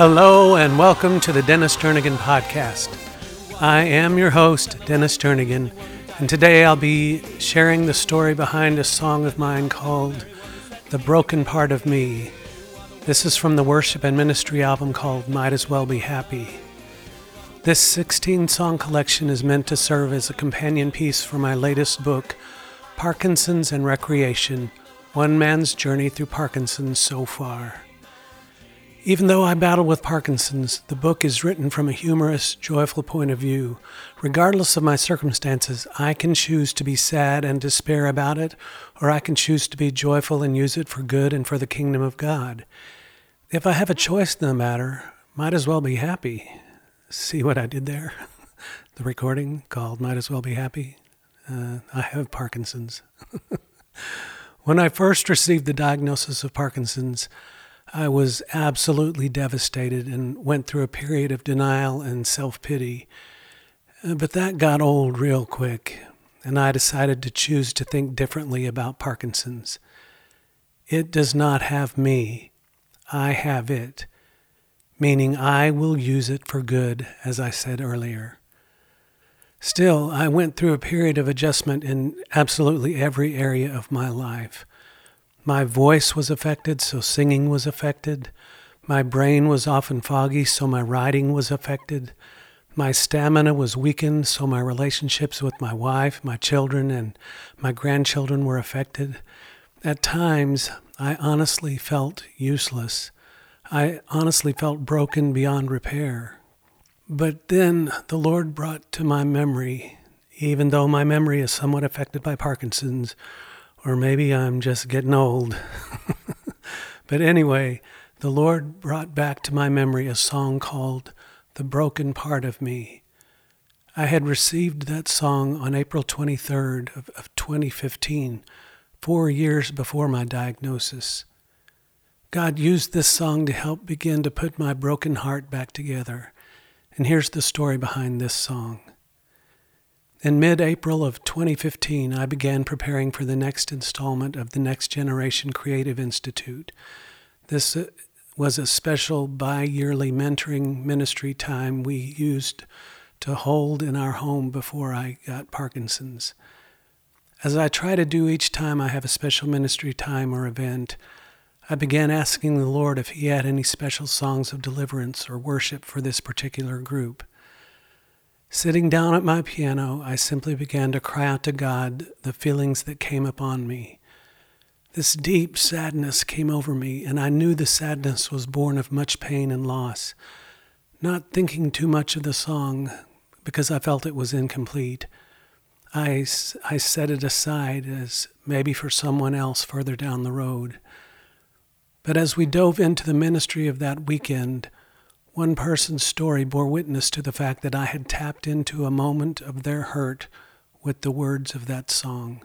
Hello, and welcome to the Dennis Jernigan Podcast. I am your host, Dennis Jernigan, and today I'll be sharing the story behind a song of mine called The Broken Part of Me. This is from the worship and ministry album called Might As Well Be Happy. This 16 song collection is meant to serve as a companion piece for my latest book, Parkinson's and Recreation One Man's Journey Through Parkinson's So Far. Even though I battle with Parkinson's, the book is written from a humorous, joyful point of view. Regardless of my circumstances, I can choose to be sad and despair about it, or I can choose to be joyful and use it for good and for the kingdom of God. If I have a choice in the matter, might as well be happy. See what I did there? the recording called Might As Well Be Happy. Uh, I have Parkinson's. when I first received the diagnosis of Parkinson's, I was absolutely devastated and went through a period of denial and self pity. Uh, but that got old real quick, and I decided to choose to think differently about Parkinson's. It does not have me, I have it, meaning I will use it for good, as I said earlier. Still, I went through a period of adjustment in absolutely every area of my life. My voice was affected, so singing was affected. My brain was often foggy, so my writing was affected. My stamina was weakened, so my relationships with my wife, my children, and my grandchildren were affected. At times, I honestly felt useless. I honestly felt broken beyond repair. But then the Lord brought to my memory, even though my memory is somewhat affected by Parkinson's, or maybe I'm just getting old. but anyway, the Lord brought back to my memory a song called The Broken Part of Me. I had received that song on April 23rd of, of 2015, four years before my diagnosis. God used this song to help begin to put my broken heart back together. And here's the story behind this song. In mid April of 2015, I began preparing for the next installment of the Next Generation Creative Institute. This uh, was a special bi yearly mentoring ministry time we used to hold in our home before I got Parkinson's. As I try to do each time I have a special ministry time or event, I began asking the Lord if He had any special songs of deliverance or worship for this particular group. Sitting down at my piano, I simply began to cry out to God the feelings that came upon me. This deep sadness came over me, and I knew the sadness was born of much pain and loss. Not thinking too much of the song because I felt it was incomplete, I, I set it aside as maybe for someone else further down the road. But as we dove into the ministry of that weekend, one person's story bore witness to the fact that I had tapped into a moment of their hurt with the words of that song.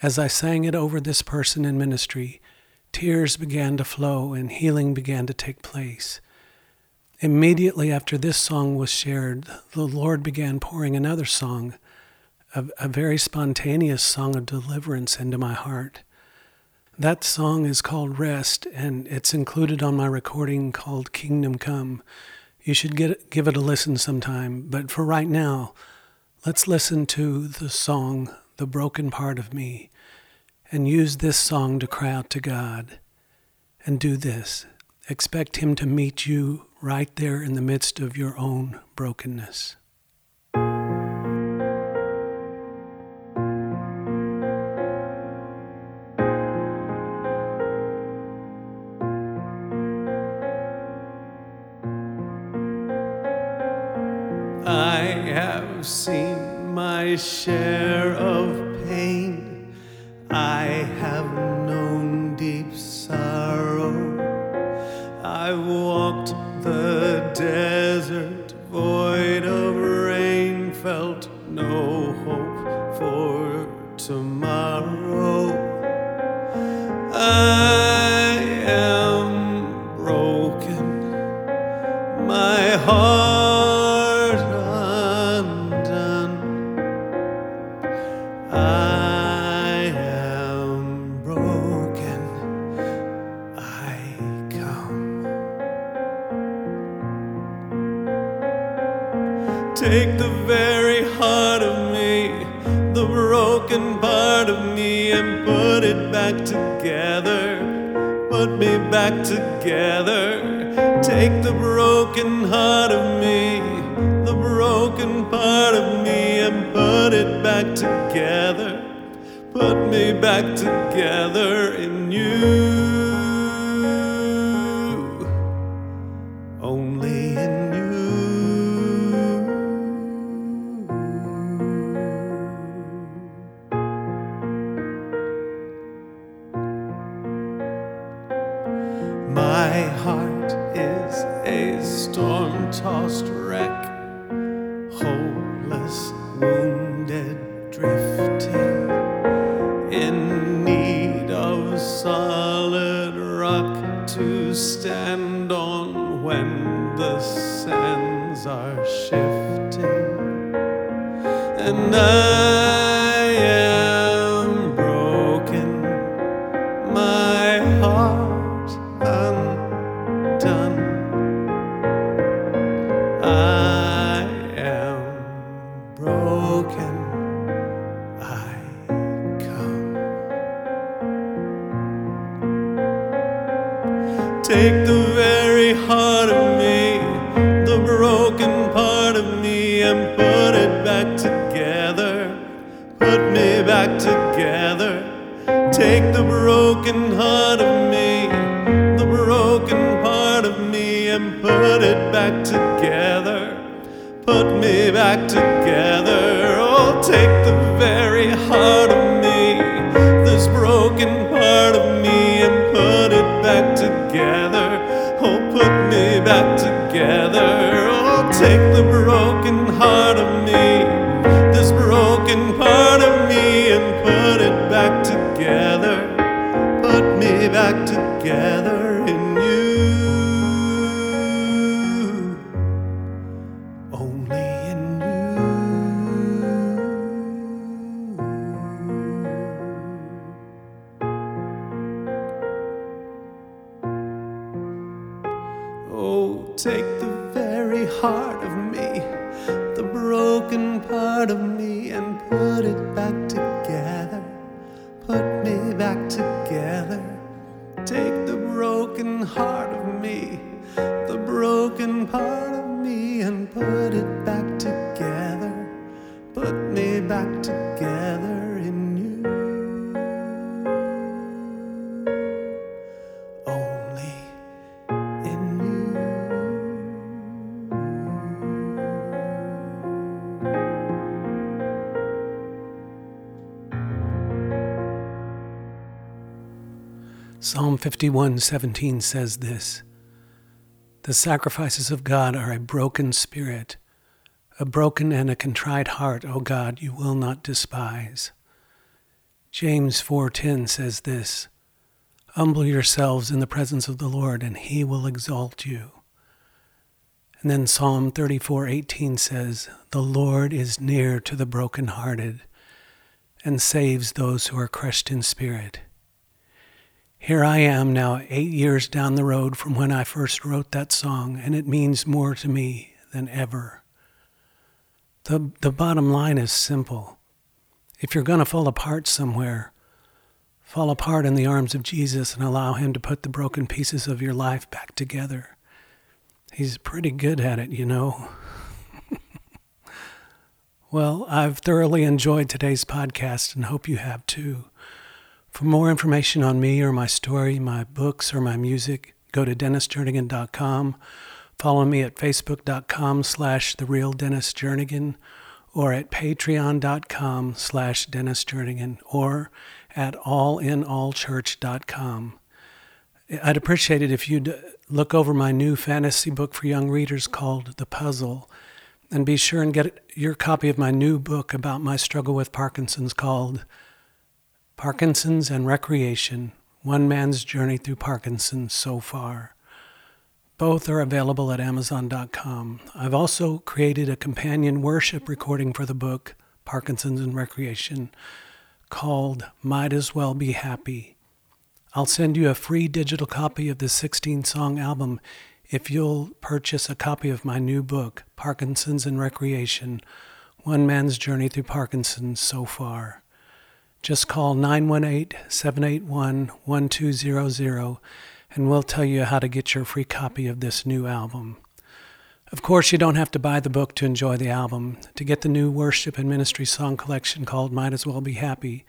As I sang it over this person in ministry, tears began to flow and healing began to take place. Immediately after this song was shared, the Lord began pouring another song, a, a very spontaneous song of deliverance into my heart. That song is called Rest, and it's included on my recording called Kingdom Come. You should get, give it a listen sometime. But for right now, let's listen to the song, The Broken Part of Me, and use this song to cry out to God. And do this expect Him to meet you right there in the midst of your own brokenness. Have seen my share of pain. I have known deep sorrow. I walked the desert Put me back together. Take the broken heart of me, the broken part of me, and put it back together. Put me back together in you. Solid rock to stand on when the sands are shifting. And I the broken heart of me, the broken part of me, and put it back together. Put me back together. Oh, take the very heart of me, this broken part of me, and put it back together. Oh, put me back together. Oh, take the broken heart of me, take the very heart of me, the broken part of me, and put it back together. Put me back together. Take the broken heart of me, the broken part of me, and put Psalm 51:17 says this: The sacrifices of God are a broken spirit, a broken and a contrite heart, O God, you will not despise. James 4:10 says this: Humble yourselves in the presence of the Lord, and he will exalt you. And then Psalm 34:18 says, "The Lord is near to the brokenhearted and saves those who are crushed in spirit." Here I am now, eight years down the road from when I first wrote that song, and it means more to me than ever. The, the bottom line is simple. If you're going to fall apart somewhere, fall apart in the arms of Jesus and allow Him to put the broken pieces of your life back together. He's pretty good at it, you know. well, I've thoroughly enjoyed today's podcast and hope you have too. For more information on me or my story, my books, or my music, go to dennisjernigan.com. Follow me at facebook.com slash the real Dennis or at patreon.com slash Dennis or at allinallchurch.com. I'd appreciate it if you'd look over my new fantasy book for young readers called The Puzzle and be sure and get your copy of my new book about my struggle with Parkinson's called Parkinson's and Recreation One Man's Journey Through Parkinson's So Far. Both are available at Amazon.com. I've also created a companion worship recording for the book, Parkinson's and Recreation, called Might As Well Be Happy. I'll send you a free digital copy of this 16 song album if you'll purchase a copy of my new book, Parkinson's and Recreation One Man's Journey Through Parkinson's So Far. Just call 918 781 1200 and we'll tell you how to get your free copy of this new album. Of course, you don't have to buy the book to enjoy the album. To get the new worship and ministry song collection called Might As Well Be Happy,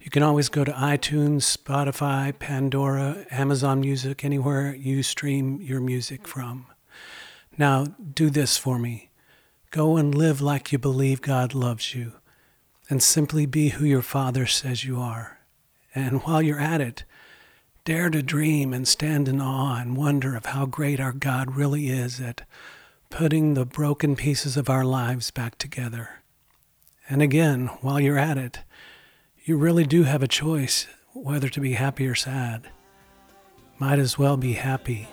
you can always go to iTunes, Spotify, Pandora, Amazon Music, anywhere you stream your music from. Now, do this for me. Go and live like you believe God loves you, and simply be who your Father says you are. And while you're at it, dare to dream and stand in awe and wonder of how great our God really is at putting the broken pieces of our lives back together. And again, while you're at it, you really do have a choice whether to be happy or sad. Might as well be happy